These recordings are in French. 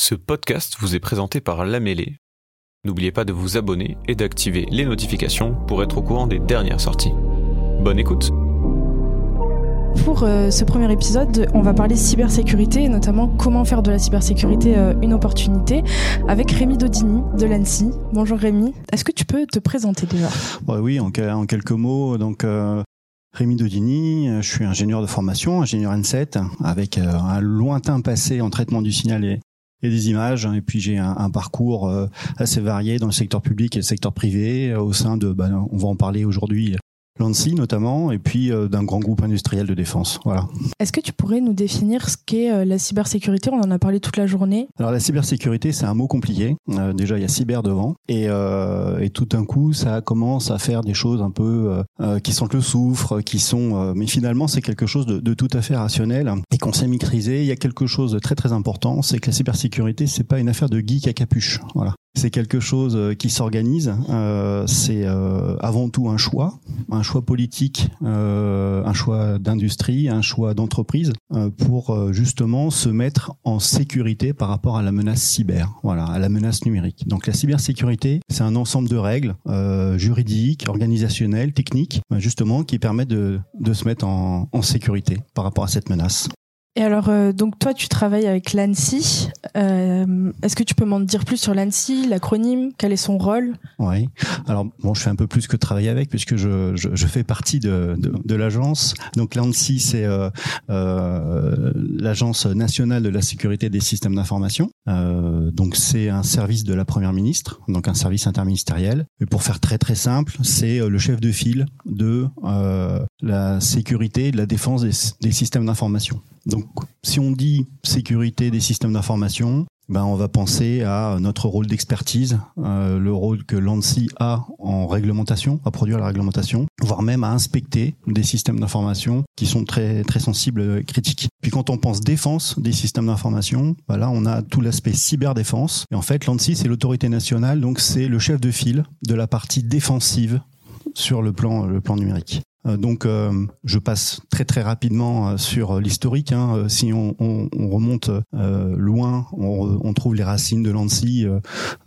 Ce podcast vous est présenté par La Mêlée. N'oubliez pas de vous abonner et d'activer les notifications pour être au courant des dernières sorties. Bonne écoute Pour euh, ce premier épisode, on va parler cybersécurité et notamment comment faire de la cybersécurité euh, une opportunité avec Rémi Dodini de l'ANSI. Bonjour Rémi, est-ce que tu peux te présenter déjà? Ouais, Oui, en, en quelques mots, donc euh, Rémi Dodini, je suis ingénieur de formation, ingénieur N7, avec un lointain passé en traitement du signal et, et des images. Et puis j'ai un, un parcours euh, assez varié dans le secteur public et le secteur privé, euh, au sein de, bah, on va en parler aujourd'hui, l'ANSI notamment, et puis euh, d'un grand groupe industriel de défense. Voilà. Est-ce que tu pourrais nous définir ce qu'est euh, la cybersécurité? On en a parlé toute la journée. Alors la cybersécurité, c'est un mot compliqué. Euh, déjà, il y a cyber devant, et, euh, et tout d'un coup, ça commence à faire des choses un peu euh, qui sentent le soufre, qui sont. mais finalement, c'est quelque chose de, de tout à fait rationnel et qu'on sait maîtriser. Il y a quelque chose de très très important, c'est que la cybersécurité, c'est pas une affaire de geek à capuche. Voilà. C'est quelque chose euh, qui s'organise. Euh, c'est euh, avant tout un choix, un choix politique, un choix d'industrie, un choix d'entreprise pour justement se mettre en sécurité par rapport à la menace cyber, à la menace numérique. Donc la cybersécurité, c'est un ensemble de règles juridiques, organisationnelles, techniques, euh, justement, qui permettent de, se mettre en sécurité par rapport à cette menace. Et alors, euh, donc toi, tu travailles avec l'ANSI. Euh, Est-ce que tu peux m'en dire plus sur l'ANSI, l'acronyme, quel est son rôle? Oui. Alors bon, je fais un peu plus que travailler avec puisque je, je, fais partie de, de, l'agence. Donc l'ANSI, c'est euh, l'agence nationale de la sécurité des systèmes d'information. Donc c'est un service de la première ministre, donc un service interministériel. Et pour faire très très simple, c'est euh, le chef de file de euh, la sécurité et de la défense des systèmes d'information. Donc si on dit sécurité des systèmes d'information, ben, on va penser à notre rôle d'expertise, euh, le rôle que l'ANSI a en réglementation, à produire la réglementation, voire même à inspecter des systèmes d'information qui sont très très sensibles, et critiques. Puis quand on pense défense des systèmes d'information, ben là on a tout l'aspect cyberdéfense. Et en fait, l'ANSI c'est l'autorité nationale, donc c'est le chef de file de la partie défensive sur le plan le plan numérique. Euh, Donc, euh, je passe très très rapidement euh, sur l'historique. hein. Si on, on- on remonte loin, on, on trouve les racines de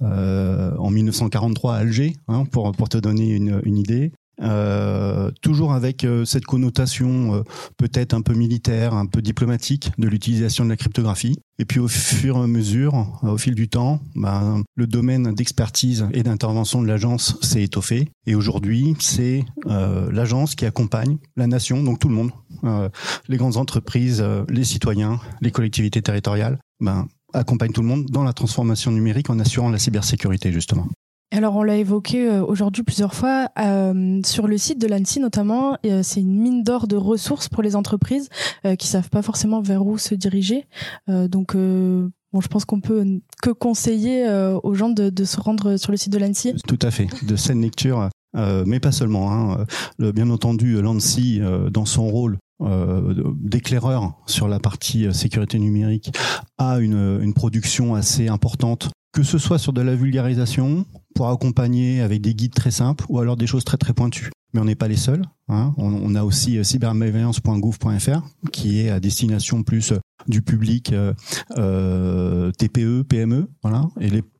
euh, en 1943 à Alger, hein, pour, pour te donner une idée. Euh, toujours avec euh, cette connotation euh, peut-être un peu militaire, un peu diplomatique de l'utilisation de la cryptographie. Et puis au fur et à mesure, au fil du temps, ben, le domaine d'expertise et d'intervention de l'agence s'est étoffé. Et aujourd'hui, c'est l'agence qui accompagne la nation, donc tout le monde, les grandes entreprises, les citoyens, les collectivités territoriales, ben, accompagne tout le monde dans la transformation numérique en assurant la cybersécurité justement. Alors, on l'a évoqué euh, aujourd'hui plusieurs fois euh, sur le site de l'ANSI notamment. euh, c'est une mine d'or de ressources pour les entreprises euh, qui savent pas forcément vers où se diriger. Donc, bon, je pense qu'on peut que conseiller aux gens de, se rendre sur le site de l'ANSI. Tout à fait, de saine lecture, mais pas seulement. Hein. Bien entendu, l'ANSI, dans son rôle d'éclaireur sur la partie sécurité numérique, a une production assez importante, que ce soit sur de la vulgarisation, pour accompagner avec des guides très simples, ou alors des choses très très pointues. Mais on n'est pas les seuls. Hein. On, a aussi euh, cybermalveillance.gouv.fr, qui est à destination plus euh, du public euh, TPE, PME, voilà,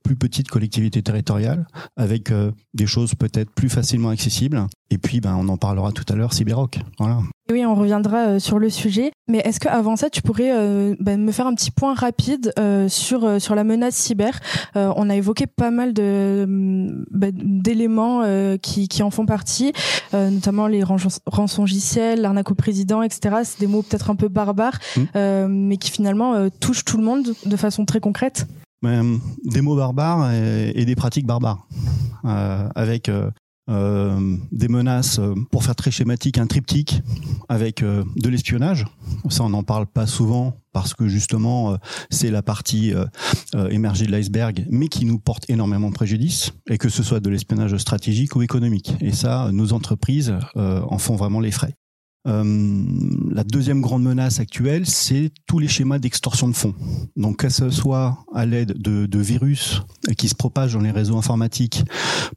plus petites collectivités territoriales, avec euh, des choses peut-être plus facilement accessibles. Et puis, ben, on en parlera tout à l'heure, Cyberrock. Voilà. Oui, on reviendra euh, sur le sujet. Mais est-ce qu'avant ça, tu pourrais euh, bah, me faire un petit point rapide euh, sur euh, sur la menace cyber? On a évoqué pas mal hum, bah, d'éléments qui qui en font partie, notamment les rançon- rançongiciels, l'arnaque au président, etc. C'est des mots peut-être un peu barbares, Mm. euh, mais qui finalement touchent tout le monde de façon très concrète. Des mots barbares et, des pratiques barbares, euh, avec euh, euh, des menaces, pour faire très schématique, un triptyque avec de l'espionnage. Ça, on n'en parle pas souvent parce que justement, c'est la partie émergée de l'iceberg, mais qui nous porte énormément de préjudice, et que ce soit de l'espionnage stratégique ou économique. Et ça, nos entreprises en font vraiment les frais. Euh, la deuxième grande menace actuelle, c'est tous les schémas d'extorsion de fonds. Donc, que ce soit à l'aide de, virus qui se propagent dans les réseaux informatiques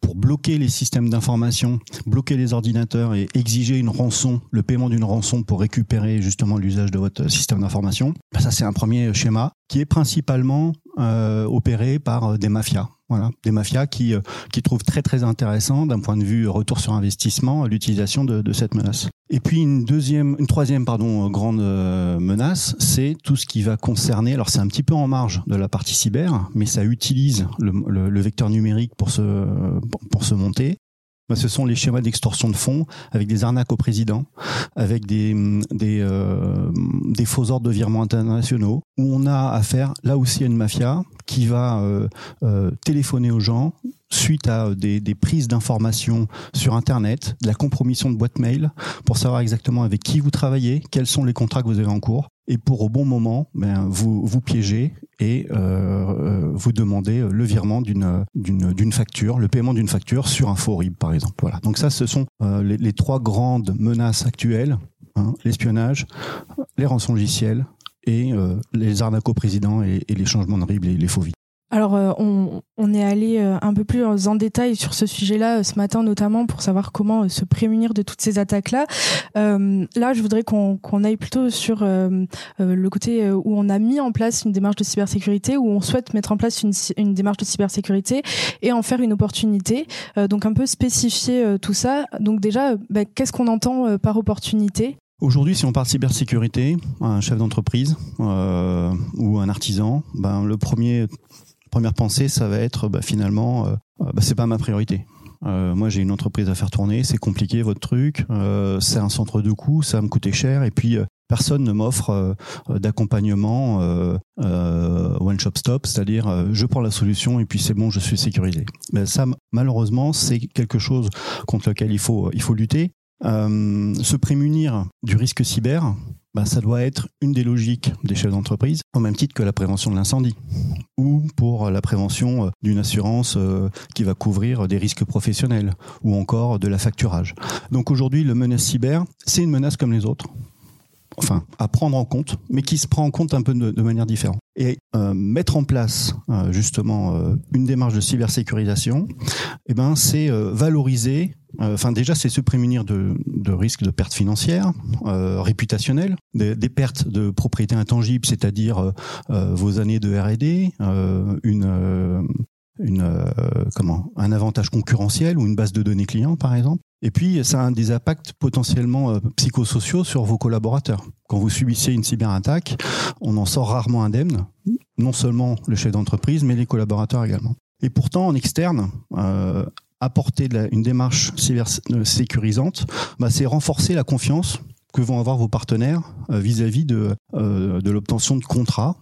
pour bloquer les systèmes d'information, bloquer les ordinateurs et exiger une rançon, le paiement d'une rançon pour récupérer justement l'usage de votre système d'information. Ben, ça, c'est un premier schéma qui est principalement euh, opérés par des mafias. Voilà, des mafias qui qui trouvent très très intéressant d'un point de vue retour sur investissement l'utilisation de, de, cette menace. Et puis une deuxième, une troisième pardon grande menace, c'est tout ce qui va concerner. Alors c'est un petit peu en marge de la partie cyber, mais ça utilise le, le, le vecteur numérique pour se pour se monter. Bah, ce sont les schémas d'extorsion de fonds avec des arnaques au président, avec des, des, euh, des faux ordres de virement internationaux, où on a affaire là aussi à une mafia qui va euh, euh, téléphoner aux gens suite à des, des prises d'informations sur Internet, de la compromission de boîte mail, pour savoir exactement avec qui vous travaillez, quels sont les contrats que vous avez en cours, et pour au bon moment, ben, vous vous piégez et euh, euh, vous demandez le virement d'une d'une facture, le paiement d'une facture sur un faux RIB par exemple. Voilà. Donc ça, ce sont euh, les, trois grandes menaces actuelles hein, l'espionnage, les rançons et les arnaques au président et, et, les changements de RIB, les, les faux vides. Alors, euh, on, est allé euh, un peu plus en détail sur ce sujet-là euh, ce matin, notamment pour savoir comment se prémunir de toutes ces attaques-là. Là, je voudrais qu'on qu aille plutôt sur le côté où on a mis en place une démarche de cybersécurité, où on souhaite mettre en place une, démarche de cybersécurité et en faire une opportunité. donc, un peu spécifier tout ça. Donc, déjà, bah, qu'est-ce qu'on entend par opportunité? Aujourd'hui, si on parle cybersécurité, un chef d'entreprise ou un artisan, ben, le premier première pensée, ça va être bah, finalement, euh, bah, c'est pas ma priorité. Euh, moi, j'ai une entreprise à faire tourner, c'est compliqué votre truc, euh, c'est un centre de coût, ça va me coûter cher, et puis personne ne m'offre d'accompagnement one shop stop, c'est-à-dire je prends la solution et puis c'est bon, je suis sécurisé. Ça, malheureusement, c'est quelque chose contre lequel il faut lutter. se prémunir du risque cyber, bah, ça doit être une des logiques des chefs d'entreprise, au même titre que la prévention de l'incendie, ou pour la prévention euh, d'une assurance euh, qui va couvrir des risques professionnels, ou encore de la facturage. Donc aujourd'hui, le menace cyber, c'est une menace comme les autres enfin à prendre en compte, mais qui se prend en compte un peu de, manière différente. Et euh, mettre en place euh, justement euh, une démarche de cybersécurisation, eh ben c'est valoriser Enfin, déjà, c'est se prémunir de, de risques de pertes financières, euh, réputationnelles, des, des, pertes de propriété intangible, c'est-à-dire euh, vos années de R&D, euh, une comment un avantage concurrentiel ou une base de données client, par exemple. Et puis, ça a des impacts potentiellement psychosociaux sur vos collaborateurs. Quand vous subissez une cyberattaque, on en sort rarement indemne, non seulement le chef d'entreprise, mais les collaborateurs également. Et pourtant, en externe, euh, apporter une démarche cyber sécurisante, bah, c'est renforcer la confiance que vont avoir vos partenaires vis-à-vis -vis de, euh, de l'obtention de contrats.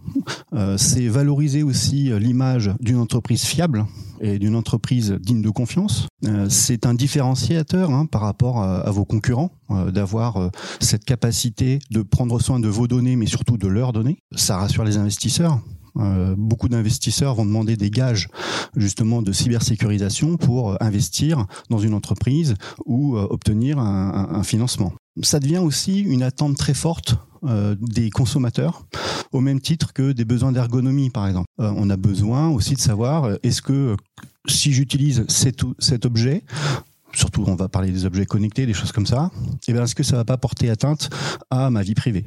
Euh, c'est valoriser aussi l'image d'une entreprise fiable et d'une entreprise digne de confiance. Euh, c'est un différenciateur hein, par rapport à, vos concurrents, euh, d'avoir euh, cette capacité de prendre soin de vos données, mais surtout de leurs données. Ça rassure les investisseurs. Euh, beaucoup d'investisseurs vont demander des gages justement de cybersécurisation pour investir dans une entreprise ou euh, obtenir un, financement. Ça devient aussi une attente très forte euh, des consommateurs, au même titre que des besoins d'ergonomie, par exemple. Euh, on a besoin aussi de savoir euh, est-ce que si j'utilise cet, objet, surtout on va parler des objets connectés, des choses comme ça, eh bien est-ce que ça va pas porter atteinte à ma vie privée?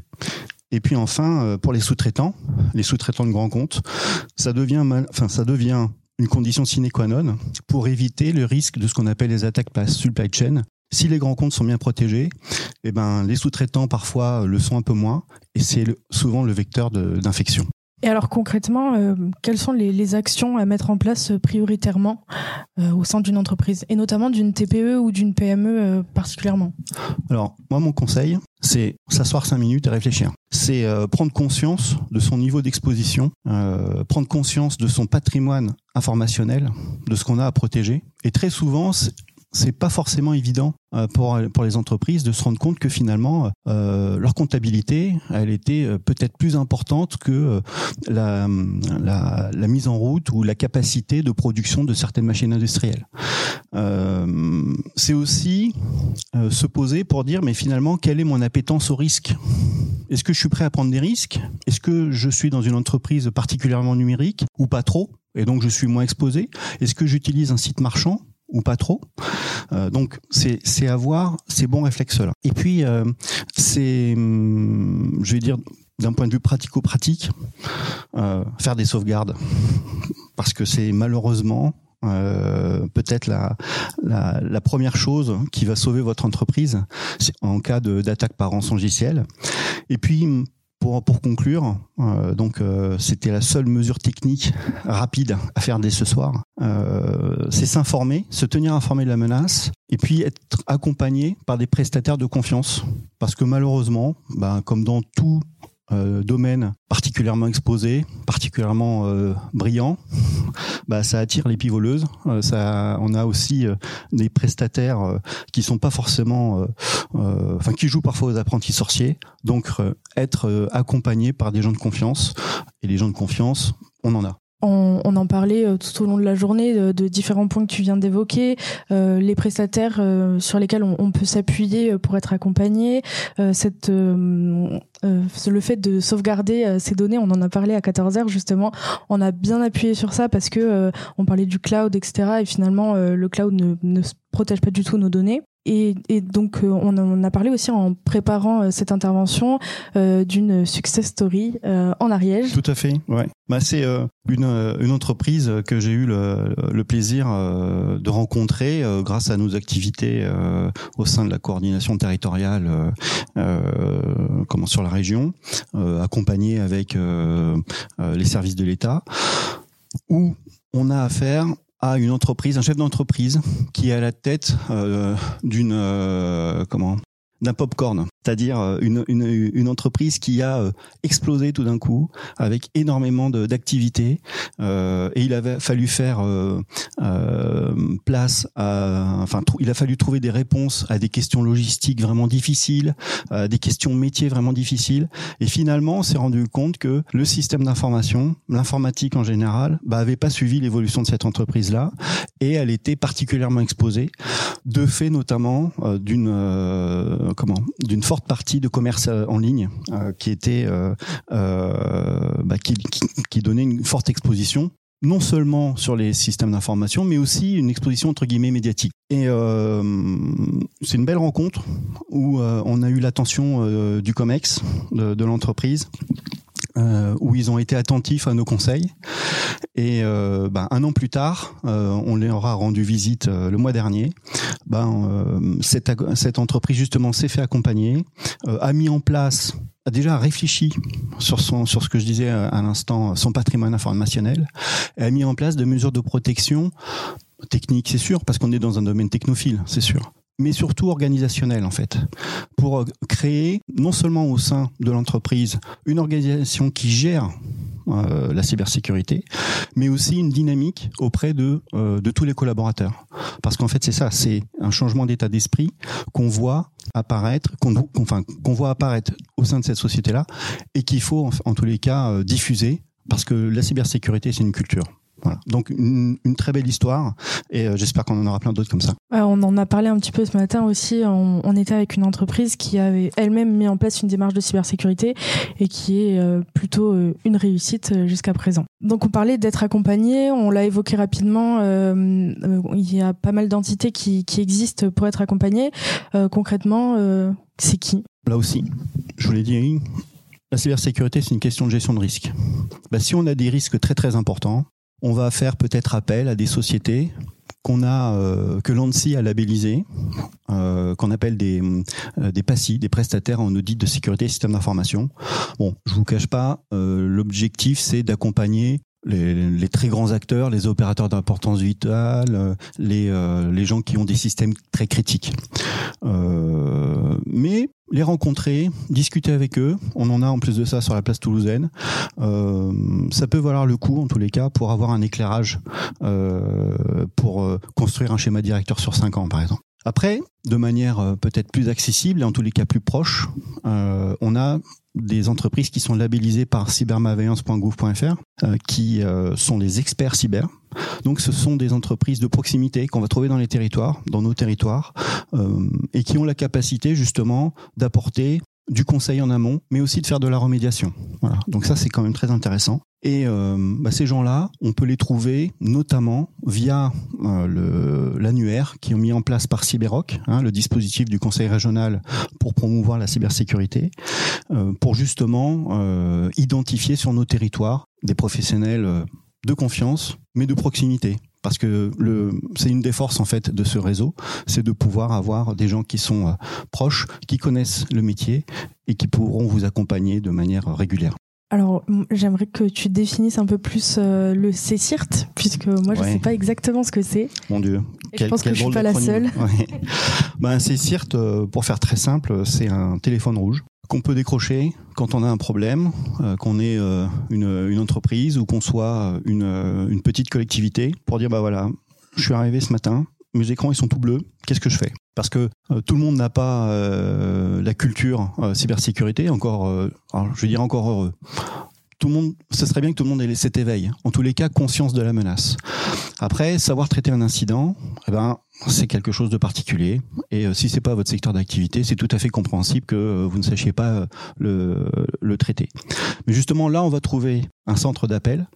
Et puis enfin, pour les sous-traitants, les sous-traitants de grands comptes, ça devient, mal, enfin ça devient une condition sine qua non pour éviter le risque de ce qu'on appelle les attaques par supply chain, si les grands comptes sont bien protégés, eh ben, les sous-traitants parfois le sont un peu moins, et c'est souvent le vecteur d'infection. Et alors concrètement, euh, quelles sont les, les, actions à mettre en place prioritairement euh, au sein d'une entreprise, et notamment d'une TPE ou d'une PME euh, particulièrement? Alors moi, mon conseil, c'est s'asseoir cinq minutes et réfléchir. C'est euh, prendre conscience de son niveau d'exposition, euh, prendre conscience de son patrimoine informationnel, de ce qu'on a à protéger. Et très souvent, c'est pas forcément évident euh, pour pour les entreprises de se rendre compte que finalement euh, leur comptabilité elle était euh, peut-être plus importante que la, la, mise en route ou la capacité de production de certaines machines industrielles. C'est aussi se poser pour dire mais finalement quelle est mon appétence au risque? Est-ce que je suis prêt à prendre des risques? Est-ce que je suis dans une entreprise particulièrement numérique ou pas trop? Et donc je suis moins exposé? Est-ce que j'utilise un site marchand? Ou pas trop. Euh, donc c'est avoir ces bons réflexes là. Et puis euh, c'est, hum, je vais dire d'un point de vue pratico-pratique, faire des sauvegardes, parce que c'est malheureusement euh, peut-être la, la, première chose qui va sauver votre entreprise en cas d'attaque par rançongiciel. Et puis pour, conclure, euh, donc euh, c'était la seule mesure technique rapide à faire dès ce soir. Euh, c'est s'informer, se tenir informé de la menace, et puis être accompagné par des prestataires de confiance, parce que malheureusement, ben, comme dans tout euh, domaine particulièrement exposé, particulièrement euh, brillant, bah, ça attire les pivoleuses. Euh, ça, on a aussi euh, des prestataires euh, qui sont pas forcément, enfin qui jouent parfois aux apprentis sorciers. Donc être accompagné par des gens de confiance et les gens de confiance, on en a. On, en parlait euh, tout au long de la journée de, différents points que tu viens d'évoquer, euh, les prestataires euh, sur lesquels on, peut s'appuyer pour être accompagné, le fait de sauvegarder ces données, on en a parlé à 14h justement, on a bien appuyé sur ça parce que on parlait du cloud, etc. Et finalement, le cloud ne protège pas du tout nos données. Et, donc, euh, on a parlé aussi en préparant euh, cette intervention euh, d'une success story en Ariège. Tout à fait, ouais. Bah, c'est une, une entreprise que j'ai eu le, le plaisir de rencontrer grâce à nos activités au sein de la coordination territoriale comment, sur la région, accompagnée avec les services de l'État, où on a affaire à une entreprise, un chef d'entreprise qui est à la tête euh, d'une euh, comment? D'un popcorn, c'est-à-dire euh, une, une, une, entreprise qui a euh, explosé tout d'un coup avec énormément d'activités euh, et il avait fallu faire euh, euh, place à, enfin il a fallu trouver des réponses à des questions logistiques vraiment difficiles, à des questions métiers vraiment difficiles et finalement on s'est rendu compte que le système d'information, l'informatique en général, bah, avait pas suivi l'évolution de cette entreprise là et elle était particulièrement exposée de fait notamment d'une comment d'une forte partie de commerce euh, en ligne euh, qui était euh, bah, qui, donnait une forte exposition non seulement sur les systèmes d'information, mais aussi une exposition entre guillemets médiatique. Et euh, c'est une belle rencontre où on a eu l'attention du Comex, de l'entreprise, euh, où ils ont été attentifs à nos conseils. Et euh, ben, un an plus tard, euh, on leur a rendu visite euh, le mois dernier. Ben, euh, cette, cette entreprise justement s'est fait accompagner, a mis en place a déjà réfléchi sur son sur ce que je disais à l'instant son patrimoine informationnel a mis en place des mesures de protection technique c'est sûr parce qu'on est dans un domaine technophile c'est sûr mais surtout organisationnel en fait, pour euh, créer non seulement au sein de l'entreprise une organisation qui gère euh, la cybersécurité, mais aussi une dynamique auprès de, euh, de tous les collaborateurs. Parce qu'en fait, c'est ça, c'est un changement d'état d'esprit qu'on voit apparaître, qu'on voit apparaître au sein de cette société-là, et qu'il faut, en, tous les cas, diffuser, parce que la cybersécurité, c'est une culture. Voilà. Donc une, une, très belle histoire et euh, j'espère qu'on en aura plein d'autres comme ça. on en a parlé un petit peu ce matin aussi. On, on était avec une entreprise qui avait elle-même mis en place une démarche de cybersécurité et qui est euh, plutôt euh, une réussite jusqu'à présent. Donc on parlait d'être accompagné, on l'a évoqué rapidement. il y a pas mal d'entités qui, qui, existent pour être accompagnées. concrètement, c'est qui? Là aussi, je vous l'ai dit, la cybersécurité, c'est une question de gestion de risque. Bah, si on a des risques très très importants, on va faire peut-être appel à des sociétés euh, que l'ANSI a labellisé, euh, qu'on appelle des euh, des des prestataires en audit de sécurité et système d'information. Bon, je vous cache pas, l'objectif c'est d'accompagner les, très grands acteurs, les opérateurs d'importance vitale, les, les gens qui ont des systèmes très critiques. mais les rencontrer, discuter avec eux. On en a en plus de ça sur la place toulousaine. Euh, ça peut valoir le coup en tous les cas pour avoir un éclairage euh, pour euh, construire un schéma directeur sur 5 ans par exemple. Après, de manière peut-être plus accessible et en tous les cas plus proche, on a des entreprises qui sont labellisées par cybermalveillance.gouv.fr, euh, qui sont des experts cyber. Donc ce sont des entreprises de proximité qu'on va trouver dans les territoires, dans nos territoires, et qui ont la capacité justement d'apporter du conseil en amont, mais aussi de faire de la remédiation. Voilà. Donc ça, c'est quand même très intéressant. Et euh, bah, ces gens-là, on peut les trouver notamment via euh, l'annuaire qui est mis en place par Cyberoc, hein, le dispositif du Conseil régional pour promouvoir la cybersécurité, euh, pour justement euh, identifier sur nos territoires des professionnels de confiance, mais de proximité. Parce que le, c'est une des forces en fait de ce réseau, c'est de pouvoir avoir des gens qui sont euh, proches, qui connaissent le métier et qui pourront vous accompagner de manière régulière. Alors, j'aimerais que tu définisses un peu plus euh, le CCIRT, puisque moi, je ne Ouais. sais pas exactement ce que c'est. Mon Dieu. Et je pense que je suis drôle pas la seule. Ouais. Ben, un CCIRT, euh, pour faire très simple, c'est un téléphone rouge qu'on peut décrocher quand on a un problème, euh, qu'on est euh, une, entreprise ou qu'on soit une, euh, une petite collectivité, pour dire bah voilà, je suis arrivé ce matin, mes écrans ils sont tout bleus, qu'est-ce que je fais? Parce que tout le monde n'a pas la culture cybersécurité, encore, je veux dire encore heureux. Tout le monde, ce serait bien que tout le monde ait cet éveil. En tous les cas, conscience de la menace. Après, savoir traiter un incident, eh ben, c'est quelque chose de particulier. Et euh, si c'est pas votre secteur d'activité, c'est tout à fait compréhensible que euh, vous ne sachiez pas euh, le, le traiter. Mais justement, là, on va trouver un centre d'appel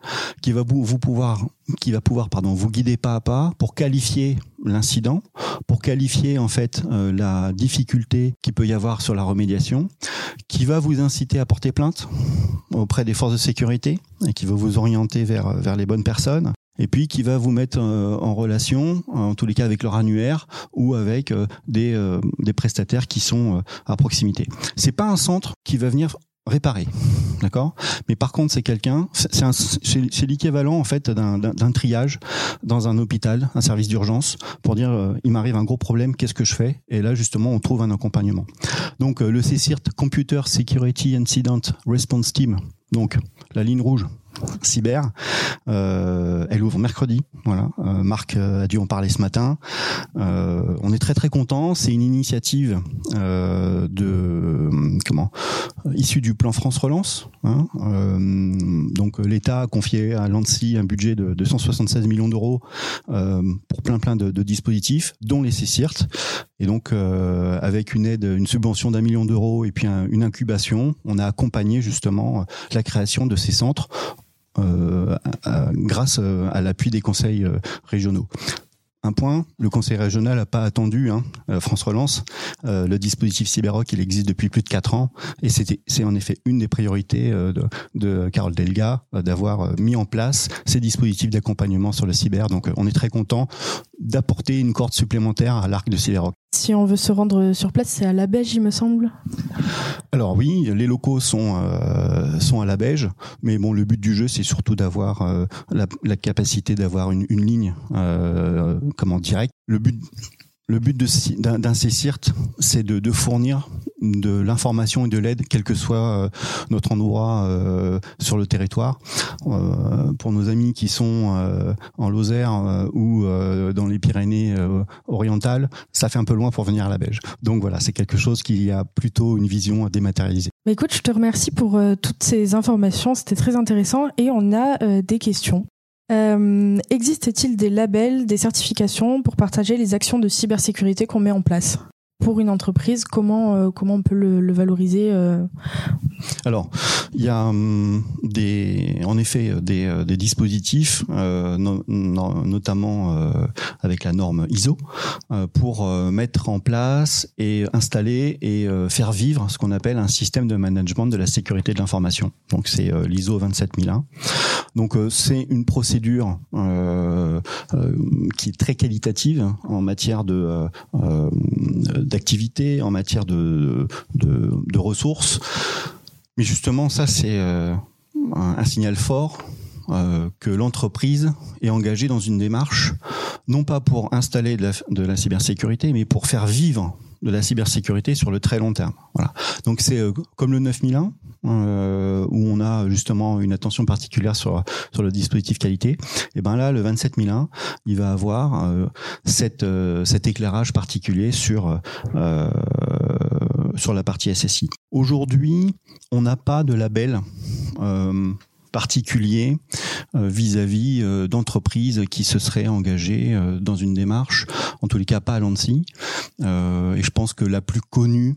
qui va vous, pouvoir, qui va pouvoir, pardon, vous guider pas à pas pour qualifier l'incident, pour qualifier en fait la difficulté qui peut y avoir sur la remédiation, qui va vous inciter à porter plainte auprès des forces de sécurité et qui va vous orienter vers vers les bonnes personnes et puis qui va vous mettre euh, en relation, en tous les cas avec leur annuaire ou avec euh, des, euh, des prestataires qui sont à proximité. C'est pas un centre qui va venir réparer, d'accord? Mais par contre, c'est quelqu'un, c'est l'équivalent en fait d'un- triage dans un hôpital, un service d'urgence, pour dire euh, il m'arrive un gros problème, qu'est-ce que je fais? Et là, justement, on trouve un accompagnement. Donc le CSIRT, Computer Security Incident Response Team, donc la ligne rouge cyber, euh, elle ouvre mercredi. Voilà, Euh, Marc euh, a dû en parler ce matin. On est très très content. C'est une initiative de comment issue du plan France Relance. hein. Donc l'État a confié à l'ANSI un budget de 276 millions d'euros pour plein plein de, dispositifs, dont les CSIRT. Et donc avec une aide, une subvention d'un million d'euros et puis un- une incubation, on a accompagné justement la création de ces centres à- grâce euh, à l'appui des conseils euh, régionaux. Un point, le conseil régional n'a pas attendu hein, euh, France Relance. Euh, le dispositif Cyberrock, il existe depuis plus de quatre ans et c'est en effet une des priorités euh, de, Carole Delga euh, d'avoir euh, mis en place ces dispositifs d'accompagnement sur le cyber. Donc euh, on est très content d'apporter une corde supplémentaire à l'arc de Cyberrock. Si on veut se rendre sur place, c'est à la Beige, il me semble. Alors oui, les locaux sont euh, sont à la beige, mais bon, le but du jeu, c'est surtout d'avoir euh, la, capacité d'avoir une, une ligne euh, comment direct. Le but le but d'un CSIRT, c'est de, fournir de l'information et de l'aide, quel que soit euh, notre endroit euh, sur le territoire. Euh, pour nos amis qui sont en Lozère ou dans les Pyrénées orientales, ça fait un peu loin pour venir à la Beige. Donc voilà, c'est quelque chose qui a plutôt une vision dématérialisée. Bah, écoute, je te remercie pour toutes ces informations, c'était très intéressant et on a des questions. Euh, Existe-t-il des labels, des certifications pour partager les actions de cybersécurité qu'on met en place? Pour une entreprise Comment euh, comment on peut le, valoriser euh Alors, il y a hum, des, en effet des, euh, des dispositifs, no- no- notamment avec la norme ISO, pour mettre en place et installer et faire vivre ce qu'on appelle un système de management de la sécurité de l'information. Donc c'est l'ISO 27001. Donc c'est une procédure qui est très qualitative en matière de d'activité, en matière de, de, ressources. Mais justement, ça c'est euh, un signal fort euh, que l'entreprise est engagée dans une démarche, non pas pour installer de la, de la cybersécurité, mais pour faire vivre de la cybersécurité sur le très long terme. Voilà. Donc c'est euh, comme le 9001 euh, où on a justement une attention particulière sur sur le dispositif qualité. Et ben là, le 27001, il va avoir euh, cette, cet éclairage particulier sur sur la partie SSI. Aujourd'hui, on n'a pas de label. Euh, particulier euh, vis-à-vis euh, d'entreprises qui se seraient engagées euh, dans une démarche, en tous les cas pas à l'ANSI. Et je pense que la plus connue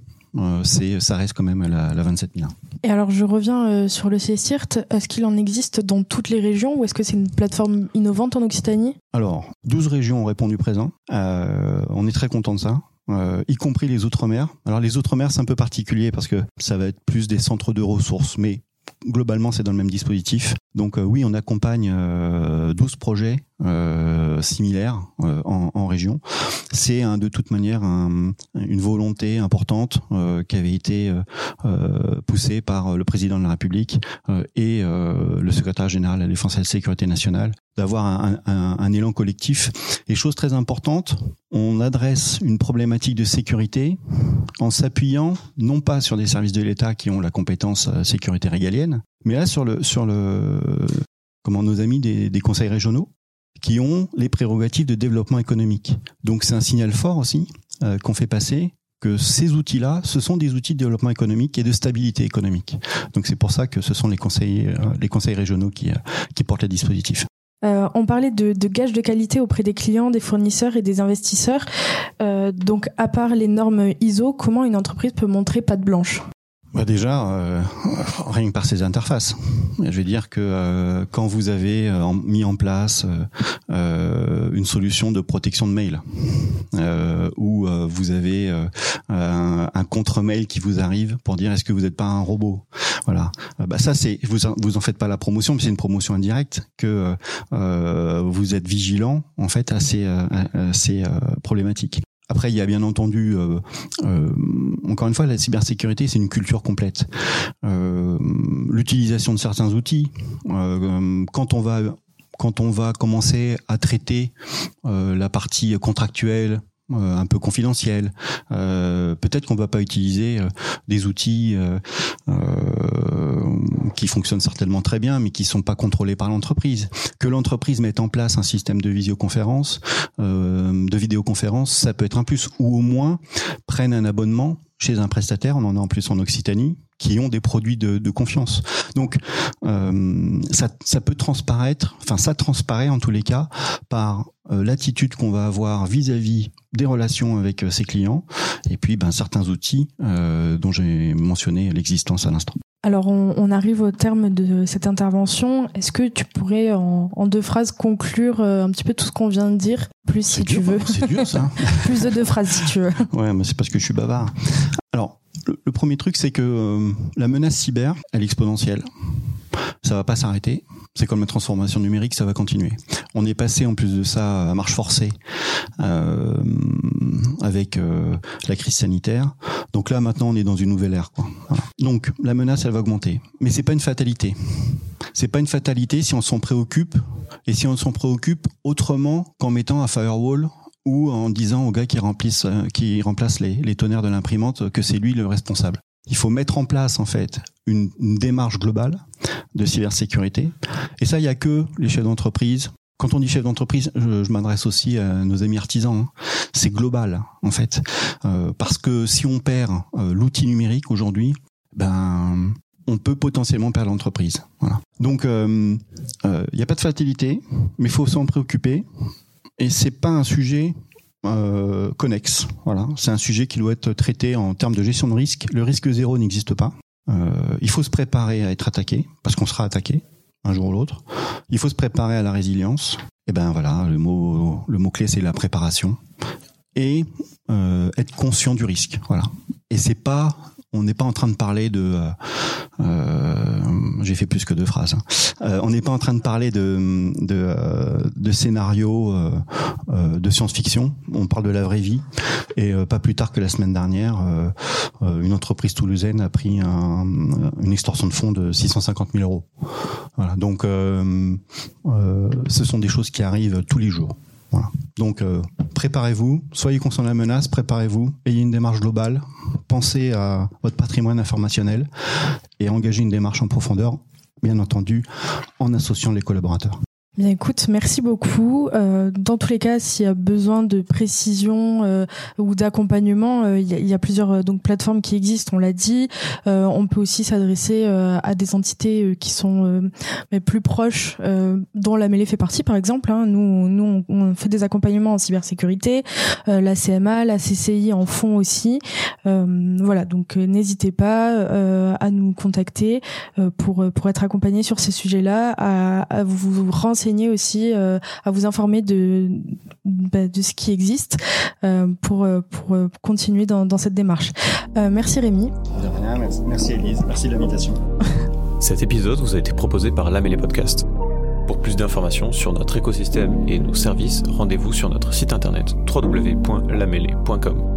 c'est ça reste quand même la, la 27 000. Et alors je reviens sur le CSIRT. Est-ce qu'il en existe dans toutes les régions ou est-ce que c'est une plateforme innovante en Occitanie? Alors 12 régions ont répondu présent. on est très content de ça. Euh, y compris les Outre-mer. Alors les Outre-mer, c'est un peu particulier parce que ça va être plus des centres de ressources, mais globalement, c'est dans le même dispositif. Donc euh, oui, on accompagne 12 euh, projets similaires en, en, région. C'est de toute manière un, une volonté importante qui avait été poussée par le président de la République et le secrétaire général de la Défense et de la Sécurité nationale d'avoir un, un, un, élan collectif. Et chose très importante, on adresse une problématique de sécurité en s'appuyant non pas sur des services de l'État qui ont la compétence euh, sécurité régalienne, mais là sur le sur le comment nos amis des, des conseils régionaux qui ont les prérogatives de développement économique. Donc c'est un signal fort aussi euh, qu'on fait passer que ces outils-là, ce sont des outils de développement économique et de stabilité économique. Donc c'est pour ça que ce sont les conseils, euh, les conseils régionaux qui, qui portent les dispositifs. Euh, on parlait de, gages de qualité auprès des clients, des fournisseurs et des investisseurs. Euh, donc, à part les normes ISO, comment une entreprise peut montrer patte blanche? Bah déjà, euh, rien que par ces interfaces. Je vais dire que euh, quand vous avez euh, mis en place une solution de protection de mail, où vous avez un, un contre-mail qui vous arrive pour dire est-ce que vous n'êtes pas un robot, voilà. bah ça c'est vous vous en faites pas la promotion, mais c'est une promotion indirecte que vous êtes vigilant en fait à ces, à ces problématiques. Après, il y a bien entendu, euh, euh, encore une fois, la cybersécurité, c'est une culture complète. Euh, L'utilisation de certains outils, quand on va quand on va commencer à traiter la partie contractuelle, un peu confidentiel. Euh, peut-être qu'on va pas utiliser euh, des outils qui fonctionnent certainement très bien, mais qui sont pas contrôlés par l'entreprise. Que l'entreprise mette en place un système de visioconférence, de vidéoconférence, ça peut être un plus. Ou au moins prenne un abonnement chez un prestataire, on en a en plus en Occitanie, qui ont des produits de, de confiance. Donc euh, ça, ça, peut transparaître, enfin ça transparaît en tous les cas par euh, l'attitude qu'on va avoir vis-à-vis des relations avec euh, ses clients et puis ben, certains outils dont j'ai mentionné l'existence à l'instant. Alors on, on, arrive au terme de cette intervention. Est-ce que tu pourrais en, en, deux phrases conclure un petit peu tout ce qu'on vient de dire, plus si tu veux. C'est dur ça. plus de deux phrases si tu veux. Ouais, mais c'est parce que je suis bavard. Alors le, premier truc c'est que la menace cyber, elle est exponentielle. Ça va pas s'arrêter c'est comme la transformation numérique, ça va continuer. On est passé en plus de ça à marche forcée euh, avec euh, la crise sanitaire. Donc là maintenant on est dans une nouvelle ère. Donc la menace elle va augmenter, mais c'est pas une fatalité. C'est pas une fatalité si on s'en préoccupe et si on s'en préoccupe autrement qu'en mettant un firewall ou en disant au gars qui remplisse, euh, qui remplace les, les tonnerres de l'imprimante que c'est lui le responsable. Il faut mettre en place en fait une, une démarche globale de cybersécurité. Et ça, il y a que les chefs d'entreprise. Quand on dit chef d'entreprise, je, je m'adresse aussi à nos amis artisans. Hein. C'est global en fait, euh, parce que si on perd euh, l'outil numérique aujourd'hui, ben on peut potentiellement perdre l'entreprise. Voilà. Donc, il euh, n'y euh, a pas de fatalité, mais il faut s'en préoccuper. Et c'est pas un sujet euh, connexe. Voilà, c'est un sujet qui doit être traité en termes de gestion de risque. Le risque zéro n'existe pas. Euh, il faut se préparer à être attaqué parce qu'on sera attaqué un jour ou l'autre. Il faut se préparer à la résilience. Et ben voilà, le mot le mot clé c'est la préparation et euh, être conscient du risque. Voilà. Et c'est pas on n'est pas en train de parler de. J'ai fait plus que deux phrases. Hein. Euh, on n'est pas en train de parler de de, euh, de scénarios euh, de science-fiction. On parle de la vraie vie. Et pas plus tard que la semaine dernière, une entreprise toulousaine a pris un, une extorsion de fonds de 650 000 euros. Voilà. Donc, ce sont des choses qui arrivent tous les jours. Donc euh, préparez-vous, soyez conscient de la menace, préparez-vous, ayez une démarche globale, pensez à votre patrimoine informationnel et engagez une démarche en profondeur, bien entendu, en associant les collaborateurs. Bien écoute, merci beaucoup. Euh, dans tous les cas, s'il y a besoin de précision euh, ou d'accompagnement, euh, il, y a, plusieurs donc plateformes qui existent. On l'a dit. on peut aussi s'adresser à des entités qui sont plus proches, dont la mêlée fait partie, par exemple. Hein. Nous, nous, on, fait des accompagnements en cybersécurité. la CMA, la CCI en font aussi. voilà, donc n'hésitez pas à nous contacter pour pour être accompagné sur ces sujets-là, à, à vous renseigner aussi, euh, à vous informer de, bah, de ce qui existe euh, pour, euh, pour continuer dans, dans cette démarche. merci Rémi. De rien, merci, merci Elise, merci de l'invitation. Cet épisode vous a été proposé par l'Amélé Podcast. Pour plus d'informations sur notre écosystème et nos services, rendez-vous sur notre site internet www.lamélé.com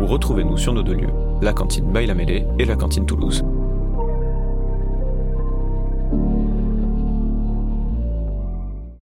ou retrouvez-nous sur nos deux lieux, la cantine by et la cantine Toulouse.